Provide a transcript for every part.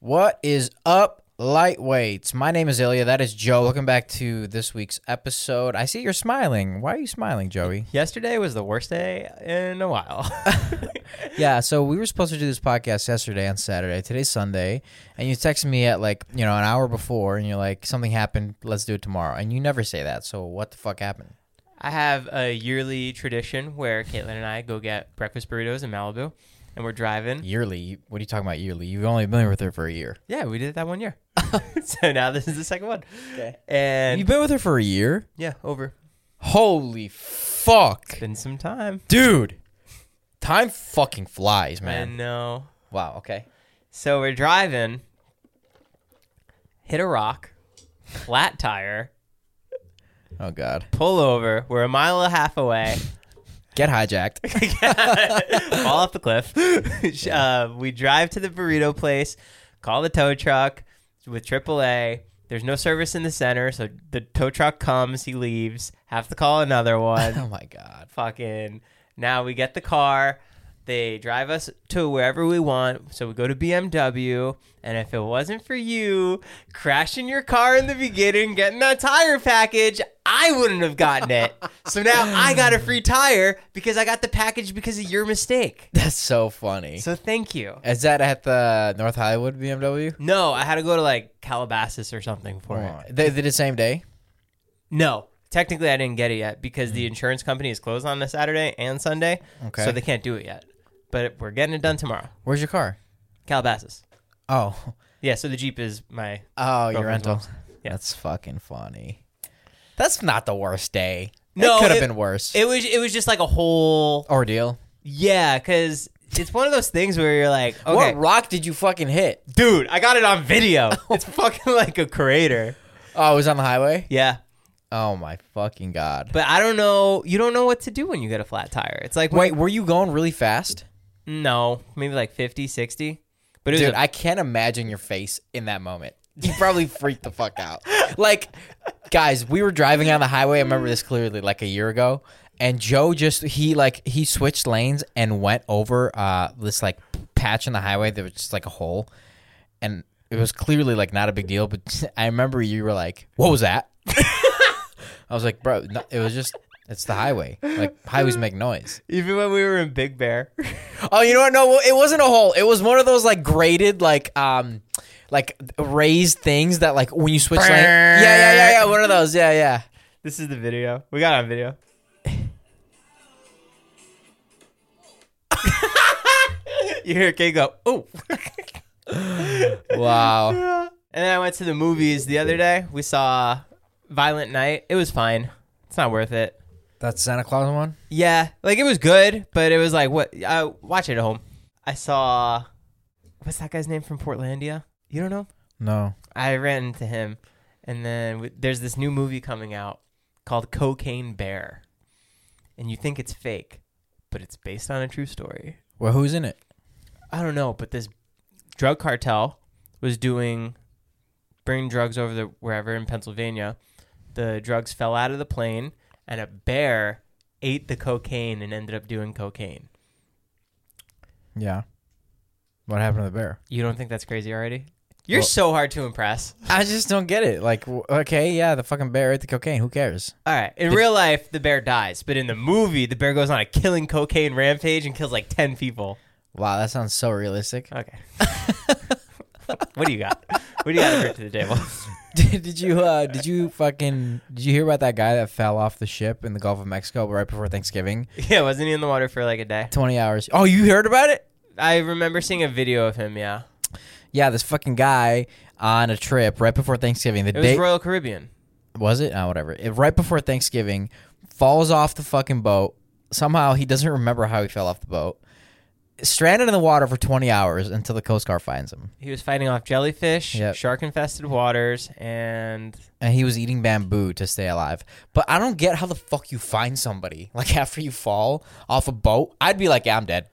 What is up, lightweights? My name is Ilya. That is Joe. Welcome back to this week's episode. I see you're smiling. Why are you smiling, Joey? Yesterday was the worst day in a while. yeah, so we were supposed to do this podcast yesterday on Saturday. Today's Sunday, and you texted me at like you know an hour before, and you're like, something happened. Let's do it tomorrow. And you never say that. So what the fuck happened? I have a yearly tradition where Caitlin and I go get breakfast burritos in Malibu, and we're driving. Yearly? What are you talking about? Yearly? You've only been with her for a year. Yeah, we did it that one year. so now this is the second one. Okay. And You've been with her for a year. yeah, over. Holy fuck, Been some time. dude! Time fucking flies, man. I know. Wow. Okay. So we're driving, hit a rock, flat tire, Oh god. pull over. We're a mile and a half away. Get hijacked. fall off the cliff. uh, we drive to the burrito place, call the tow truck with AAA. There's no service in the center, so the tow truck comes, he leaves. Have to call another one. oh my god. Fucking. Now we get the car. They drive us to wherever we want. So we go to BMW. And if it wasn't for you crashing your car in the beginning, getting that tire package, I wouldn't have gotten it. so now I got a free tire because I got the package because of your mistake. That's so funny. So thank you. Is that at the North Hollywood BMW? No, I had to go to like Calabasas or something for it. They did the same day. No, technically I didn't get it yet because the mm. insurance company is closed on the Saturday and Sunday. Okay. So they can't do it yet. But we're getting it done tomorrow. Where's your car? Calabasas. Oh, Yeah, so the Jeep is my oh, your rental. mom's. Yeah. That's fucking funny. That's not the worst day. No, it could have been worse. It was it was just like a whole Ordeal. yeah, cuz it's one of those things where you're like, okay, What rock did you fucking hit? dude, I got it on video. it's fucking like a crater. Oh, it was on the highway. Yeah. Oh my fucking god. But I don't know, you don't know what to do when you get a flat tire. It's like Wait, were you going really fast? no, maybe like 50, 60. But it was Dude, a- I can't imagine your face in that moment. You probably freaked the fuck out. Like, guys, we were driving on the highway. I remember this clearly, like a year ago. And Joe just he like he switched lanes and went over uh this like patch in the highway that was just like a hole, and it was clearly like not a big deal. But I remember you were like, "What was that?" I was like, "Bro, no, it was just it's the highway. Like highways make noise." even when we were in Big Bear. Oh, you know what? No, it wasn't a hole. It was one of those like graded, like um, like raised things that like when you switch lane. Yeah, yeah, yeah, yeah. One of those. Yeah, yeah. this is the video. We got it on video. you hear Kay go, "Oh." Wow. And then I went to the movies the other day. We saw Violent Night. It was fine. It's not worth it. That's Santa Claus one. Yeah, like it was good, but it was like what? Uh, watch it at home. I saw what's that guy's name from Portlandia? You don't know? No. I ran into him, and then w- there's this new movie coming out called Cocaine Bear, and you think it's fake, but it's based on a true story. Well, who's in it? I don't know, but this drug cartel was doing bringing drugs over the wherever in Pennsylvania. The drugs fell out of the plane, and a bear ate the cocaine and ended up doing cocaine. Yeah. What happened to the bear? You don't think that's crazy already? You're Well- so hard to impress. I just don't get it. Like, okay, yeah, the fucking bear ate the cocaine. Who cares? All right. In real life, the bear dies, but in the movie, the bear goes on a killing cocaine rampage and kills like 10 people. Wow, that sounds so realistic. Okay. what do you got? What do you got to bring to the table? did, did you uh did you fucking did you hear about that guy that fell off the ship in the Gulf of Mexico right before Thanksgiving? yeah, wasn't he in the water for like a day? 20 hours. Oh, you heard about it? I remember seeing a video of him. Yeah, Yeah, this fucking guy on a trip right before Thanksgiving. The it was day Royal Caribbean. was it? Oh, whatever. It, right before Thanksgiving, falls off the fucking boat. Somehow he doesn't remember how he fell off the boat. Stranded in the water for 20 hours until the Coast Guard finds him. He was fighting off jellyfish, Yep. shark-infested waters, and And he was eating bamboo to stay alive. But I don't get how the fuck you find somebody. Like after you fall off a boat, I'd be like, yeah, I'm dead.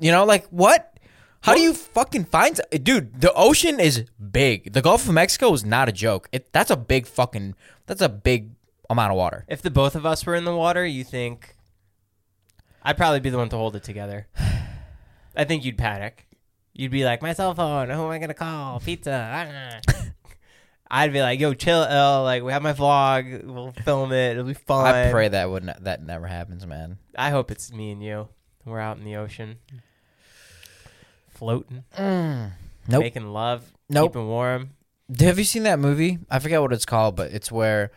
You know, like what? How do you fucking find dude? The ocean is big. The Gulf of Mexico is not a joke. It that's a big fucking that's a big amount of water. if the both of us were in the water, you think I'd probably be the one to hold it together. I think you'd panic. You'd be like, "My cell phone. Who am I gonna call? Pizza." ah." I'd be like, "Yo, chill, L. Like, we have my vlog. We'll film it. It'll be fun." I pray that would not, that never happens, man. I hope it's me and you. We're out in the ocean, floating, Nope. making love, Nope. keeping warm. Have you seen that movie? I forget what it's called, but it's where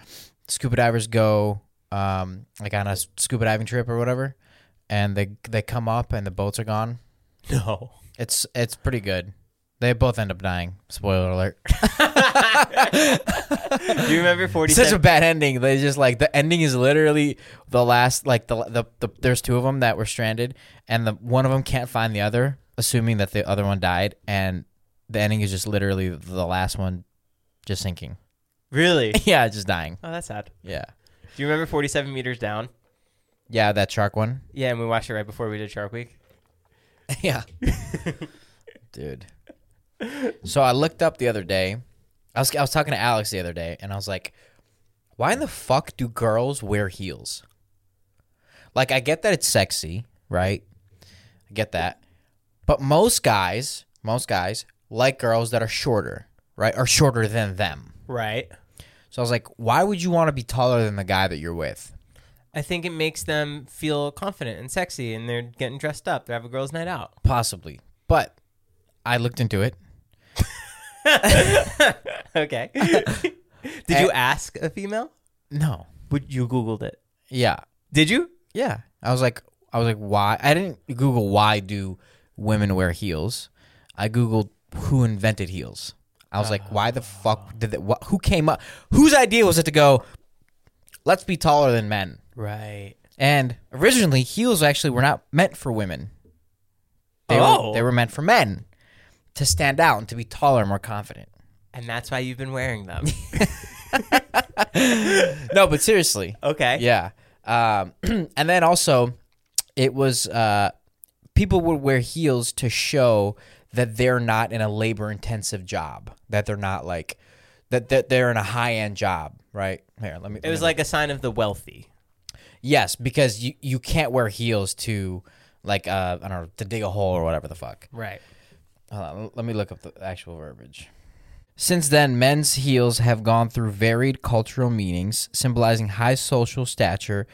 scuba divers go um like on a scuba diving trip or whatever, and they they come up and the boats are gone. No. It's it's pretty good. They both end up dying. Spoiler alert. Do you remember forty? Such a bad ending. They just like the ending is literally the last like the, the the there's two of them that were stranded and the one of them can't find the other, assuming that the other one died, and the ending is just literally the last one just sinking. really? yeah, just dying. Oh, that's sad. Yeah. Do you remember forty-seven meters down? Yeah, that shark one. Yeah, and we watched it right before we did Shark Week. yeah. Dude. So I looked up the other day. I was I was talking to Alex the other day and I was like, why in the fuck do girls wear heels? Like I get that it's sexy, right? I get that. But most guys, most guys like girls that are shorter, right? Or shorter than them. Right. So I was like, why would you want to be taller than the guy that you're with? I think it makes them feel confident and sexy, and they're getting dressed up. They have a girls' night out. Possibly. But I looked into it. Okay. did you ask a female? No. Would you googled it? Yeah. Did you? Yeah. I was like I was like why I didn't Google why do women wear heels. I googled who invented heels. I was like why the fuck did it wh- who came up whose idea was it to go let's be taller than men. Right. And originally heels actually were not meant for women. They Oh. were they were meant for men to stand out and to be taller and more confident. And that's why you've been wearing them. No, but seriously. okay. Yeah. Um, and then also, it was uh, people would wear heels to show that they're not in a labor intensive job, that they're not like that, that they're in a high end job, right? Here, let me. It was like a sign of the wealthy. yes, because you you can't wear heels to like uh, I don't know to dig a hole or whatever the fuck. Right. Hold on, let me look up the actual verbiage. Since then, men's heels have gone through varied cultural meanings, symbolizing high social stature,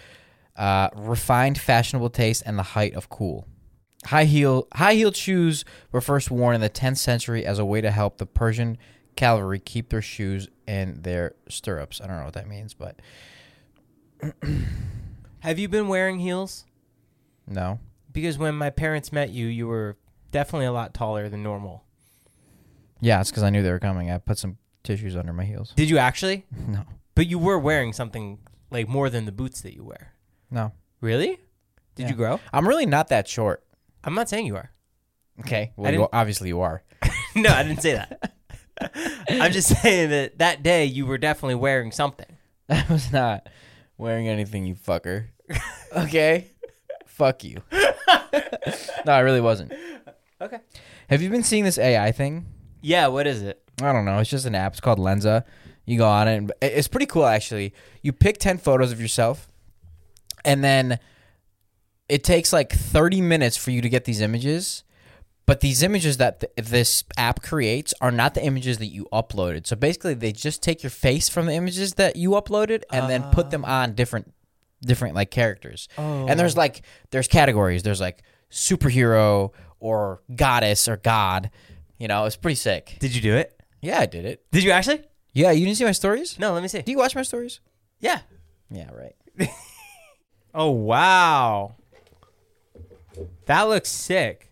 uh, refined fashionable taste, and the height of cool. High heel high heeled shoes were first worn in the 10th century as a way to help the Persian cavalry keep their shoes in their stirrups. I don't know what that means, but Have you been wearing heels? no. Because when my parents met you, you were definitely a lot taller than normal. Yeah, it's because I knew they were coming. I put some tissues under my heels. Did you actually? No, But you were wearing something like more than the boots that you wear. no. Really? Did Yeah. you grow? I'm really not that short. I'm not saying you are. Okay, well, you, obviously you are. no, I didn't say that. I'm just saying that that day you were definitely wearing something. I was not wearing anything, you fucker. Okay? Fuck you. no, I really wasn't. Okay. Have you been seeing this AI thing? Yeah, what is it? I don't know. It's just an app. It's called Lensa. You go on it. And it- it's pretty cool, actually. You pick 10 photos of yourself, and then it takes like 30 minutes for you to get these images. But these images that th- this app creates are not the images that you uploaded. So basically, they just take your face from the images that you uploaded and then put them on different, different like characters. And oh. there's like there's categories. There's like superhero or goddess or god. You know, it's pretty sick. Did you do it? Yeah, I did it. Did you actually? Yeah, you didn't see my stories? No, let me see. Do you watch my stories? Yeah. Yeah, right. Oh wow. That looks sick.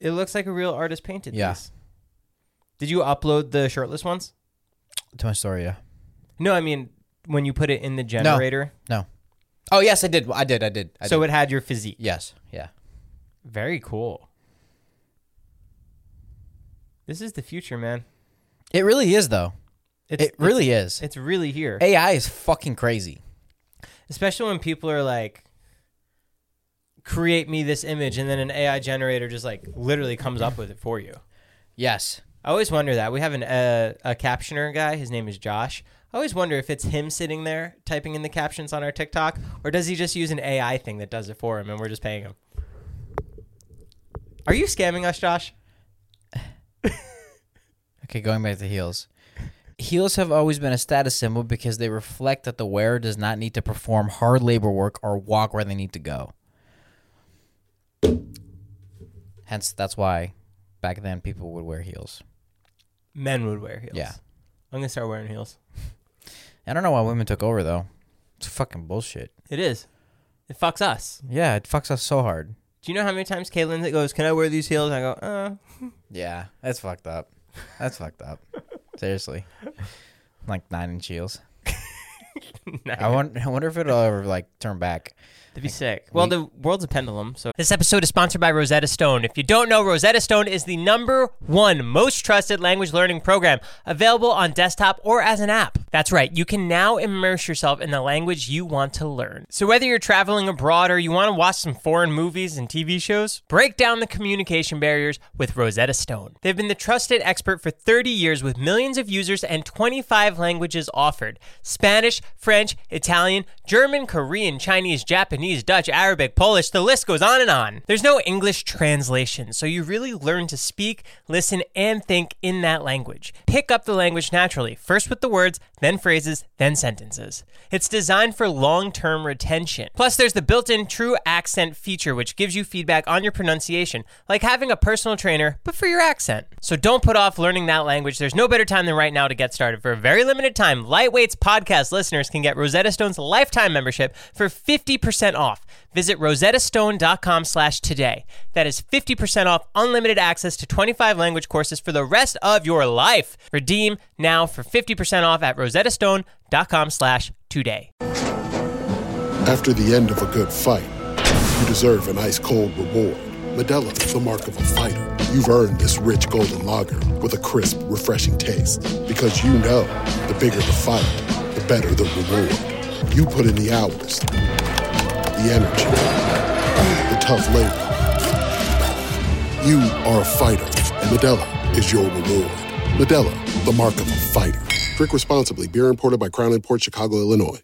It looks like a real artist painted Yeah. Did you upload the shirtless ones? To my story, yeah. No, I mean when you put it in the generator. No. Oh yes, I did. I did. I did. I so did. it had your physique. yes, yeah. Very cool. This is the future, man. It really is though. It's, It really it's, is. It's really here. AI is fucking crazy. Especially when people are like create me this image and then an AI generator just like literally comes up with it for you. Yes. I always wonder that. We have an uh, a captioner guy. His name is Josh. I always wonder if it's him sitting there typing in the captions on our TikTok, or does he just use an AI thing that does it for him, and we're just paying him? Are you scamming us, Josh? Okay, going back to heels. Heels have always been a status symbol because they reflect that the wearer does not need to perform hard labor work or walk where they need to go. Hence, that's why back then people would wear heels. Men would wear heels. Yeah. I'm gonna start wearing heels. I don't know why women took over though. It's fucking bullshit. It is. It fucks us. Yeah, it fucks us so hard. Do you know how many times Caitlin goes, "Can I wear these heels?" I go, "Uh." Yeah, that's fucked up. That's fucked up. Seriously. Like nine inch heels. I wonder, I wonder if it'll ever like turn back. That'd be sick. Well, the world's a pendulum. So this episode is sponsored by Rosetta Stone. If you don't know, Rosetta Stone is the number one most trusted language learning program available on desktop or as an app. That's right. You can now immerse yourself in the language you want to learn. So whether you're traveling abroad or you want to watch some foreign movies and TV shows, break down the communication barriers with Rosetta Stone. They've been the trusted expert for 30 years with millions of users and 25 languages offered. Spanish, French, Italian, German, Korean, Chinese, Japanese, Dutch, Arabic, Polish, the list goes on and on. There's no English translation, so you really learn to speak, listen, and think in that language. Pick up the language naturally, first with the words, then phrases, then sentences. It's designed for long term retention. Plus, there's the built in true accent feature, which gives you feedback on your pronunciation, like having a personal trainer, but for your accent. So don't put off learning that language. There's no better time than right now to get started. For a very limited time, Lightweight's podcast listeners can get Rosetta Stone's lifetime membership for 50% off. Visit rosettastone.com slash today. That is 50% off unlimited access to 25 language courses for the rest of your life. Redeem now for 50% off at rosettastone.com slash today. After the end of a good fight, you deserve an ice cold reward. Modelo is the mark of a fighter. You've earned this rich golden lager with a crisp, refreshing taste. Because you know the bigger the fight, the better the reward. You put in the hours, the energy, the tough labor. You are a fighter, and Modelo is your reward. Modelo, the mark of a fighter. Drink responsibly. Beer imported by Crown Port Chicago, Illinois.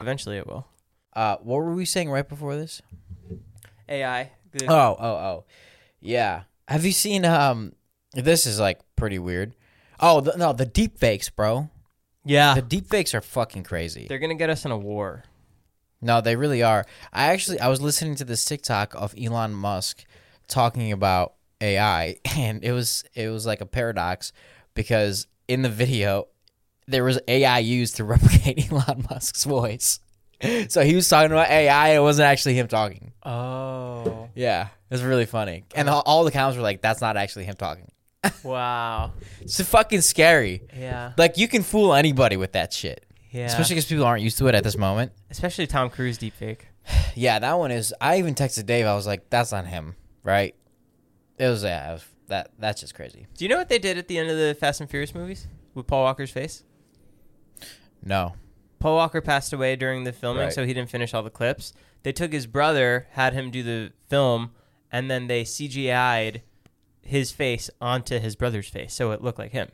Eventually it will. Uh, what were we saying right before this? AI. the- Oh, oh, oh, yeah. Have you seen? Um, this is like pretty weird. Oh the, no, the deep fakes, bro. yeah. The deep fakes are fucking crazy. They're going to get us in a war. No, they really are. I actually I was listening to this TikTok of Elon Musk talking about AI and it was it was like a paradox because in the video there was AI used to replicate Elon Musk's voice. So he was talking about AI it wasn't actually him talking. Oh. Yeah, it was really funny. And all, all the comments were like that's not actually him talking. wow. It's fucking scary. Yeah. Like you can fool anybody with that shit. Yeah. Especially because people aren't used to it at this moment. Especially Tom Cruise deepfake. Yeah, that one is. I even texted Dave. I was like, "That's not him, right?" It was. Yeah, it was- that that's just crazy. Do you know what they did at the end of the Fast and Furious movies with Paul Walker's face? No. Paul Walker passed away during the filming, Right. so he didn't finish all the clips. They took his brother, had him do the film, and then they CGI'd his face onto his brother's face, so it looked like him.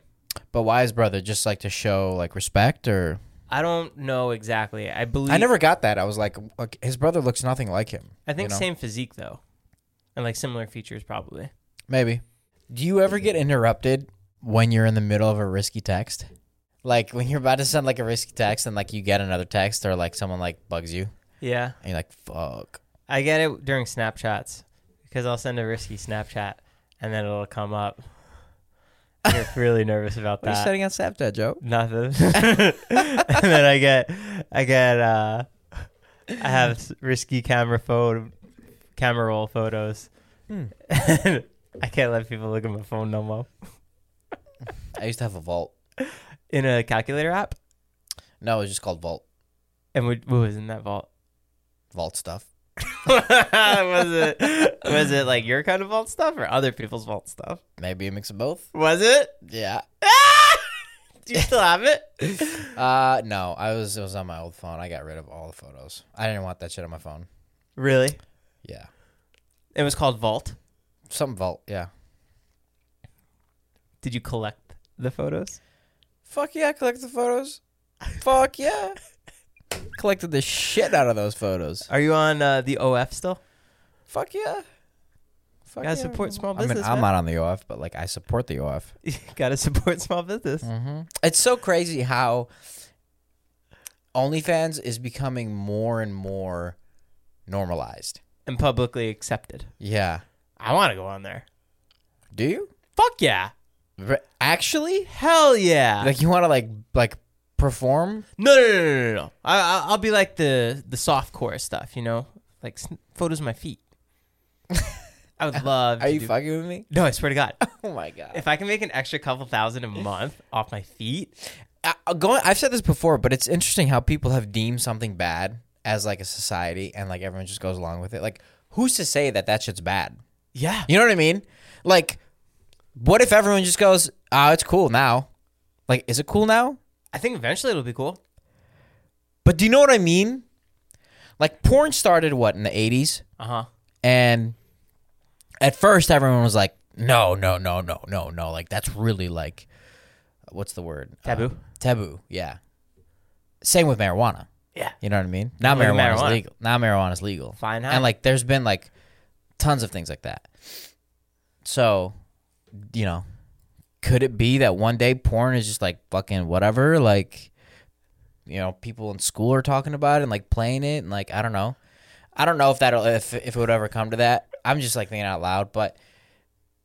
But why his brother? Just like to show like respect, or I don't know exactly. I believe I never got that. I was like, like his brother looks nothing like him. I think you know? same physique though, and like similar features probably. Maybe. Do you ever get interrupted when you're in the middle of a risky text? Like when you're about to send like a risky text and like you get another text or like someone like bugs you Yeah, and you're like, fuck. I get it during Snapchats because I'll send a risky Snapchat and then it'll come up. I get really nervous about What are you that. setting on Snapchat, Joe? Nothing. and then I get, I get, uh, I have s- risky camera phone, camera roll photos. Hmm. I can't let people look at my phone no more. I used to have a vault. In a calculator app, No, it was just called Vault. and what, what was in that vault? Vault stuff. was it was it like your kind of vault stuff or other people's vault stuff? Maybe a mix of both. Was it? Yeah. Do you still have it? Uh no, I was it was on my old phone. I got rid of all the photos. I didn't want that shit on my phone. Really? Yeah. It was called Vault. Some vault, yeah. Did you collect the photos? Fuck yeah, collect the photos. Fuck yeah. Collected the shit out of those photos. Are you on uh, the OF still? Fuck yeah. Fuck Gotta support small I mean, business, I'm man. not on the OF, but like I support the OF. You gotta support small business. Mm-hmm. It's so crazy how OnlyFans is becoming more and more normalized. and publicly accepted. Yeah. I want to go on there. Do you? Fuck yeah. Re- Actually? Hell yeah. Like you want to like like perform? no, no, no, no, no, no. I, I, I'll be like the the soft core stuff, you know, like s- photos of my feet. I would love. Are to you do- fucking with me? No, I swear to God. Oh my god. if I can make an extra couple thousand a month off my feet, uh, uh, I, going, I've said this before, but it's interesting how people have deemed something bad as like a society, and like everyone just goes along with it. Like, who's to say that that shit's bad? yeah, You know what I mean? Like, what if everyone just goes, "Oh, it's cool now"? Like, is it cool now? I think eventually it'll be cool. But do you know what I mean? Like, porn started what in the '80s, Uh huh. and at first everyone was like, "No, no, no, no, no, no!" Like, that's really like, what's the word? Taboo? Uh, taboo. Yeah. Same with marijuana. Yeah. You know what I mean? Now Look marijuana is marijuana. legal. Now marijuana is legal. Fine, huh? And like there's been like tons of things like that. So, you know, could it be that one day porn is just like fucking whatever? Like, you know, people in school are talking about it and like playing it and like I don't know. I don't know if that'll if if it would ever come to that. I'm just like thinking out loud, but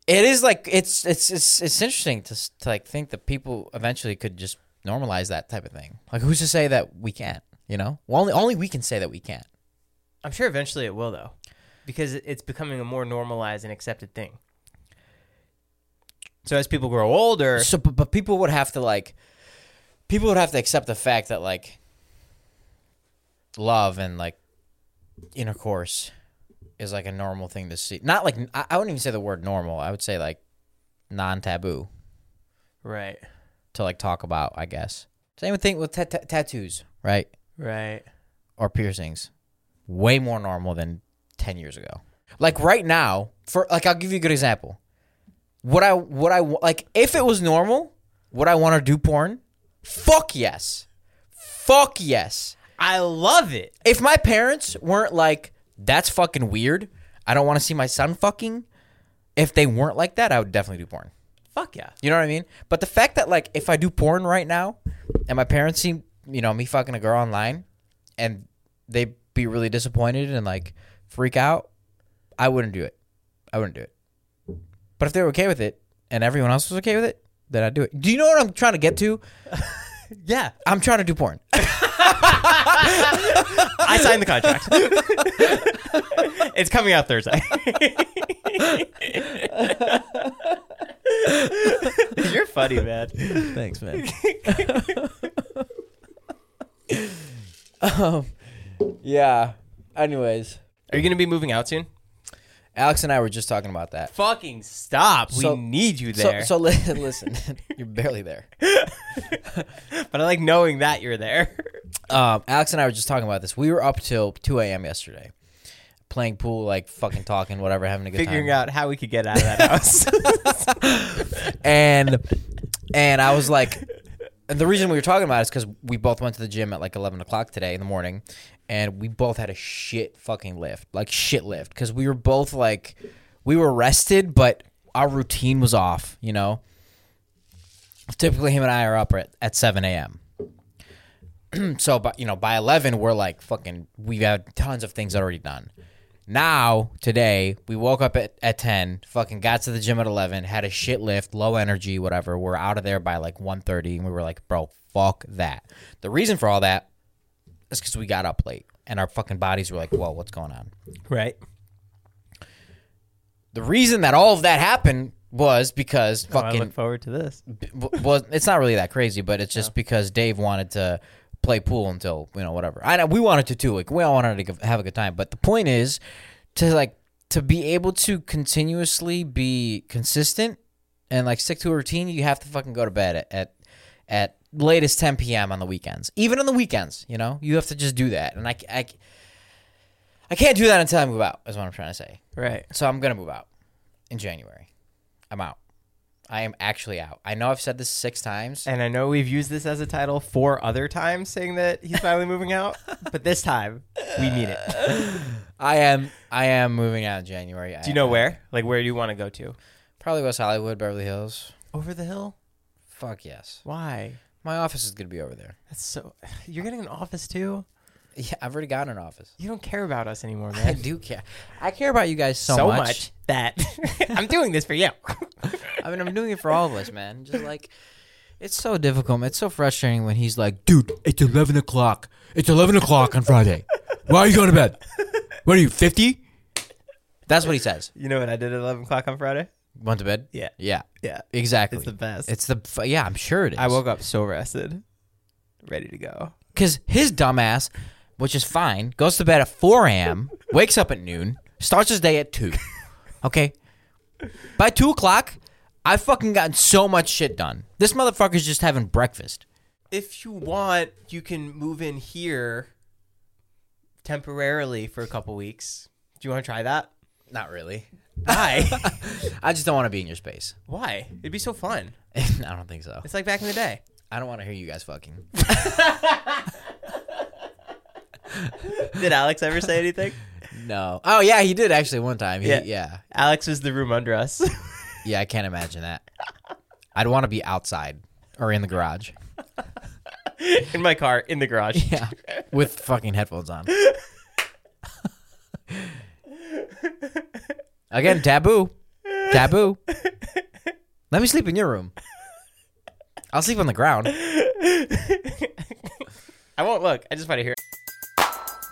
it is like it's it's it's it's interesting to, to like think that people eventually could just normalize that type of thing. Like who's to say that we can't? You know, well, only only we can say that we can't. I'm sure eventually it will though, because it's becoming a more normalized and accepted thing. So as people grow older, So, but, but people would have to like, people would have to accept the fact that like, love and like, intercourse, is like a normal thing to see. Not like I, I wouldn't even say the word normal. I would say like, non-taboo right, to like talk about. I guess same thing with ta- ta- tattoos, right? right, Or piercings, way more normal than ten years ago. Like right now, for like I'll give you a good example. Would I would I like if it was normal? Would I want to do porn? Fuck yes. Fuck yes. I love it. If my parents weren't like, that's fucking weird. I don't want to see my son fucking. If they weren't like that, I would definitely do porn. Fuck yeah. You know what I mean? But the fact that like if I do porn right now and my parents see, you know, me fucking a girl online and they be really disappointed and like freak out, I wouldn't do it. I wouldn't do it. But if they were okay with it and everyone else was okay with it, then I'd do it. Do you know what I'm trying to get to? Yeah, I'm trying to do porn. I signed the contract. it's coming out Thursday. You're funny, man. Thanks, man. um, yeah. Anyways, Are you gonna be moving out soon? Alex and I were just talking about that. Fucking stop. So- we need you So, there. so li- listen, you're barely there. but I like knowing that you're there. Um, Alex and I were just talking about this. We were up till 2 a.m. yesterday playing pool, like fucking talking, whatever, having a good time. Figuring time. out how we could get out of that house. and and I was like, and the reason we were talking about it is because we both went to the gym at like eleven o'clock today in the morning, and we both had a shit fucking lift, like shit lift, because we were both like, we were rested, but our routine was off. You know, typically him and I are up at, at seven a.m. so, but you know, by eleven we're like fucking. We've had tons of things already done. Now, today, we woke up at, at 10, fucking got to the gym at 11, had a shit lift, low energy, whatever. We're out of there by like 1.30, and we were like, bro, fuck that. The reason for all that is because we got up late, and our fucking bodies were like, whoa, what's going on? right. The reason that all of that happened was because Oh, I fucking look forward to this. w- well, it's not really that crazy, but it's just oh. because Dave wanted to play pool until you know whatever. I know we wanted to too. Like we all wanted to have a good time, but the point is to like to be able to continuously be consistent and like stick to a routine. You have to fucking go to bed at at, at latest 10 p.m. on the weekends, even on the weekends. You know, you have to just do that, and i i can't do that until I move out. Is what I'm trying to say. Right. So I'm gonna move out in January. I'm out. I am actually out. I know I've said this six times. And I know we've used this as a title four other times, saying that he's finally moving out, but this time we mean it. I am. I am moving out in January. Do you know where? Like, where do you want to go to? Probably West Hollywood, Beverly Hills. Over the hill? Fuck yes. Why? My office is gonna be over there. That's so. You're getting an office too. Yeah, I've already got an office. You don't care about us anymore, man. I do care. I care about you guys so, so much. much that I'm doing this for you. I mean, I'm doing it for all of us, man. Just like it's so difficult. man. It's so frustrating when he's like, "Dude, it's eleven o'clock. It's eleven o'clock on Friday. Why are you going to bed? What are you, 50? That's what he says. You know what I did at 11 o'clock on Friday? Went to bed. Yeah. Yeah. Yeah. Exactly. It's the best. It's the yeah. I'm sure it is. I woke up so rested, ready to go. because his dumbass, which is fine, goes to bed at 4 a.m., wakes up at noon, starts his day at 2. Okay? By 2 o'clock, I've fucking gotten so much shit done. This motherfucker's just having breakfast. If you want, you can move in here temporarily for a couple weeks. Do you want to try that? Not really. Why? I just don't want to be in your space. Why? It'd be so fun. I don't think so. It's like back in the day. I don't want to hear you guys fucking. Did Alex ever say anything? No. Oh, yeah, he did actually one time. He, Yeah. yeah. Alex was the room under us. Yeah, I can't imagine that. I'd want to be outside or in the garage. in my car, in the garage. Yeah. With fucking headphones on. Again, taboo. Taboo. Let me sleep in your room. I'll sleep on the ground. I won't look. I just want to hear.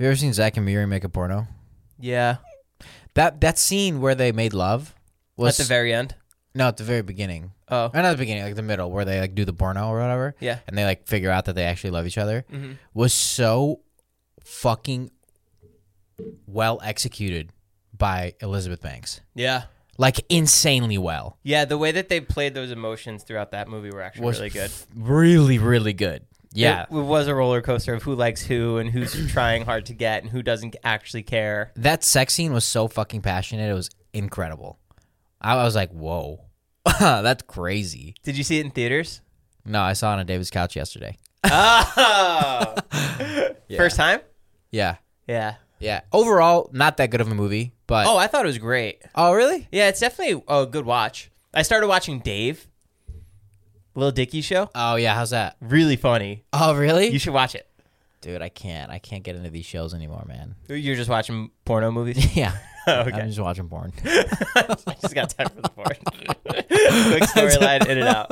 you ever seen Zach and Miri make a porno? Yeah. That that scene where they made love was At the very end. no at the very beginning. Oh. Or not the beginning, like the middle, where they like do the porno or whatever. Yeah. And they like figure out that they actually love each other. Mm-hmm. Was so fucking well executed by Elizabeth Banks. Yeah. Like insanely well. Yeah, the way that they played those emotions throughout that movie were actually Was really good. f- really, really good. Yeah. It, it was a roller coaster of who likes who and who's trying hard to get and who doesn't actually care. that sex scene was so fucking passionate. It was incredible. I was like, whoa. That's crazy. Did you see it in theaters? No, I saw it on David's couch yesterday. Oh. First time? Yeah. Yeah. Yeah. Overall, not that good of a movie, but Oh, I thought it was great. oh really? Yeah, it's definitely a good watch. I started watching Dave, Lil Dicky show. Oh yeah, how's that? Really funny. Oh really? You should watch it. Dude, I can't. I can't get into these shows anymore, man. You're just watching porno movies. Yeah. okay. I'm just watching porn. I just got time for the porn. Quick storyline in and out.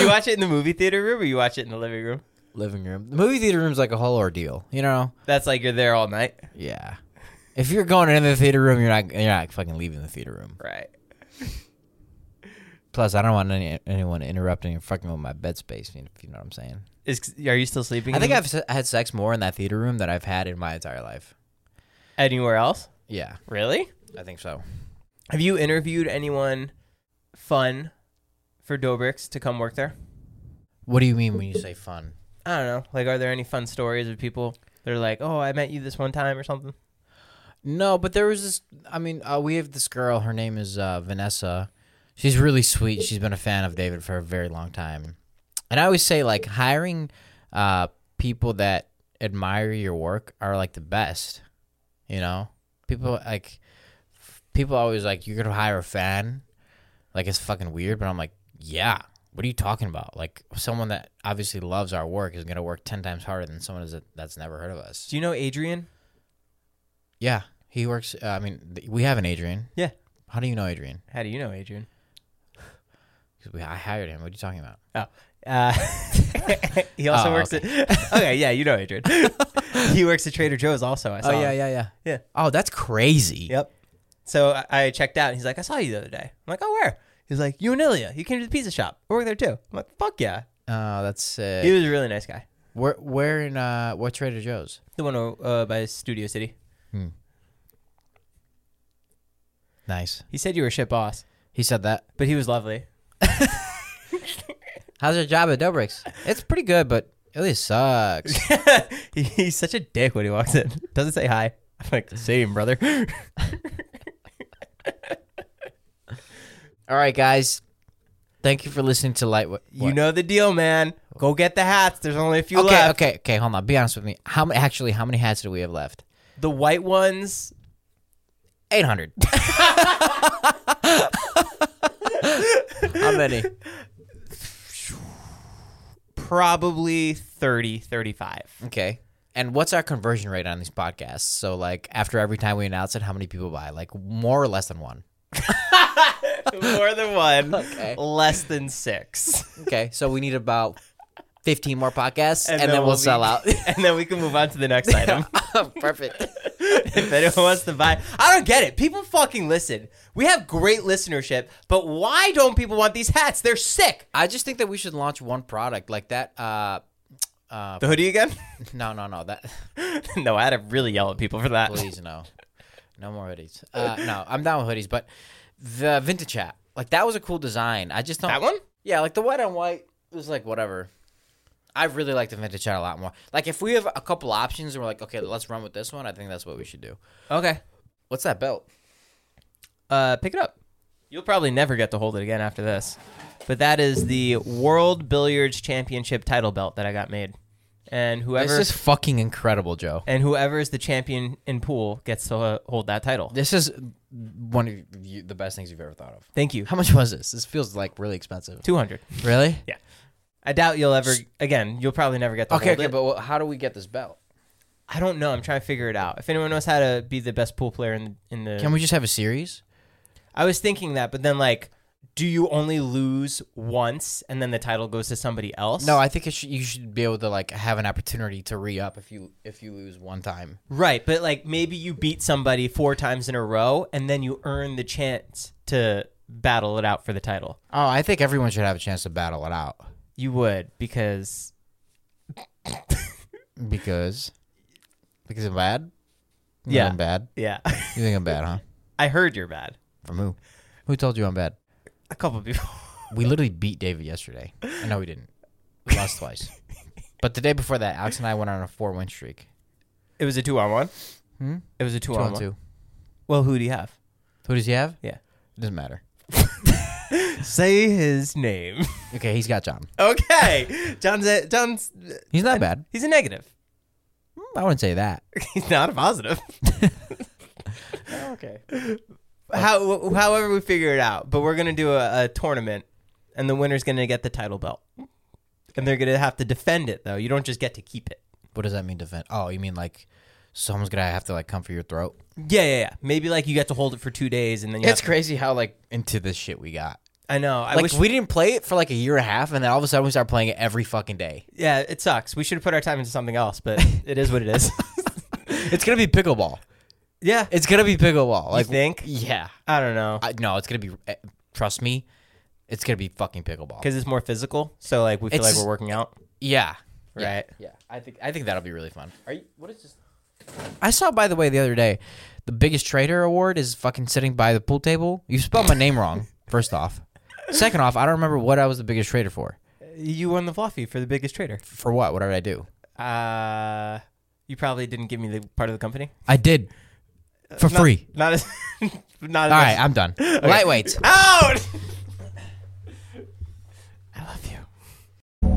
you watch it in the movie theater room or you watch it in the living room? living room. The movie theater room's like a whole ordeal. You know? That's like you're there all night. Yeah. If you're going into the theater room, you're not you're not fucking leaving the theater room. Right. Plus, I don't want any, anyone interrupting and fucking with my bed space. If you know what I'm saying. Is are you still sleeping? I think I've se- had sex more in that theater room than I've had in my entire life. anywhere else. Yeah, Really? I think so. Have you interviewed anyone fun for Dobrik's to come work there? What do you mean when you say fun? I don't know. Like, are there any fun stories of people that are like, "Oh, I met you this one time" or something? No, but there was this. I mean, uh, we have this girl. Her name is uh, Vanessa. She's really sweet. She's been a fan of David for a very long time. And I always say, like, hiring uh, people that admire your work are like the best. You know, people like people always like you're gonna hire a fan. Like it's fucking weird, but I'm like, yeah. What are you talking about? Like someone that obviously loves our work is gonna work ten times harder than someone that's- that's never heard of us. Do you know Adrian? Yeah, he works. Uh, I mean, th- we have an Adrian. Yeah. How do you know Adrian? How do you know Adrian? I hired him. What are you talking about? Oh, uh, he also Oh, works at. Okay, yeah, you know Adrian. he works at Trader Joe's also. I saw. him. yeah, yeah. Yeah. Oh, that's crazy. Yep. So I- I checked out, and he's like, "I saw you the other day." I'm like, "Oh, where?" He's like, "You and Ilya. You came to the pizza shop. I work there too." I'm like, "Fuck yeah." Oh, that's sick. He was a really nice guy. where, where in uh, what Trader Joe's? The one uh, by Studio City. Nice. He said you were a shit boss, He said that. but he was lovely. How's your job at Dobrik's? It's pretty good, but it really sucks. He- He's such a dick when he walks in. Doesn't say hi. I'm like, same, brother. All right, guys. Thank you for listening to Light. What? you know the deal, man. Go get the hats. There's only a few Okay, left. okay, okay. Hold on. Be honest with me. How many? Actually, how many hats do we have left? The white ones, Eight hundred. How many? probably 30, 35. Okay. And what's our conversion rate on these podcasts? So, like, after every time we announce it, how many people buy? Like, more or less than one? More than one. Okay. Less than six. Okay. So, we need about 15 more podcasts, and, then, we'll, we'll sell out. and then we can move on to the next item. Perfect. if anyone wants to buy, I don't get it. People fucking listen. We have great listenership, but why don't people want these hats? They're sick. I just think that we should launch one product like that. Uh, uh, The hoodie again? no, no, no. That no, I had to really yell at people for that. please no, no more hoodies. Uh, no, I'm down with hoodies, but the vintage hat, like that was a cool design. I just don't. That one? Yeah, like the white on white was like whatever. I really like the vintage hat a lot more. Like if we have a couple options and we're like, okay, let's run with this one. I think that's what we should do. Okay. What's that belt? Uh, pick it up. You'll probably never get to hold it again after this. But that is the World Billiards Championship title belt that I got made. And whoever This is fucking incredible, Joe. and whoever is the champion in pool gets to uh, hold that title. This is one of you, the best things you've ever thought of. Thank you. How much was this? This feels like really expensive. 200. Really? Yeah. I doubt you'll ever again, you'll probably never get to Okay, hold okay, it. but how do we get this belt? I don't know. I'm trying to figure it out. If anyone knows how to be the best pool player in in the Can we just have a series? I was thinking that, but then like do you only lose once and then the title goes to somebody else? No, I think it should, you should be able to like have an opportunity to re up if you if you lose one time. Right, but like maybe you beat somebody four times in a row and then you earn the chance to battle it out for the title. Oh, I think everyone should have a chance to battle it out You would because because because I'm bad. You Yeah. I'm bad. yeah. You think I'm bad, huh? I heard you're bad. From who? Who told you I'm bad? A couple people. We literally beat David yesterday. I know we didn't. We lost twice. But the day before that, Alex and I went on a four win streak. It was a 2 on 1. Hmm? It was a 2, Two on, on 1. two. Well, who do you have? Who does he have? Yeah. It doesn't matter. Say his name. Okay, he's got John. okay. John's a, John's He's not uh, bad. he's a negative. Hmm, I wouldn't say that. He's not a positive. Oh, okay. How, however, we figure it out. But we're gonna do a, a tournament, and the winner's gonna get the title belt, and they're gonna have to defend it. Though you don't just get to keep it. What does that mean, defend? Oh, you mean like someone's gonna have to like come for your throat? Yeah, yeah, yeah. Maybe like you get to hold it for two days, and then you It's have crazy how like into this shit we got. I know. I like wish we didn't play it for like a year and a half, and then all of a sudden we started playing it every fucking day. Yeah, it sucks. We should have put our time into something else, but it is what it is. It's gonna be pickleball. yeah. It's gonna be pickleball. Like think? Yeah. I don't know. I, no, it's gonna be. eh, Trust me, it's gonna be fucking pickleball. Because it's more physical. So like we feel It's- like we're working out. Yeah. Yeah, Right. Yeah. I think I think that'll be really fun. Are you? What is this? I saw by the way the other day, the biggest traitor award is fucking sitting by the pool table. You spelled my name wrong. First off. Second off, I don't remember what I was the biggest traitor for. You won the fluffy for the biggest traitor. For what? What did I do? Uh, you probably didn't give me the part of the company I did. For Not- free. Not as. not as All right, I'm done. Lightweights. out. I love you.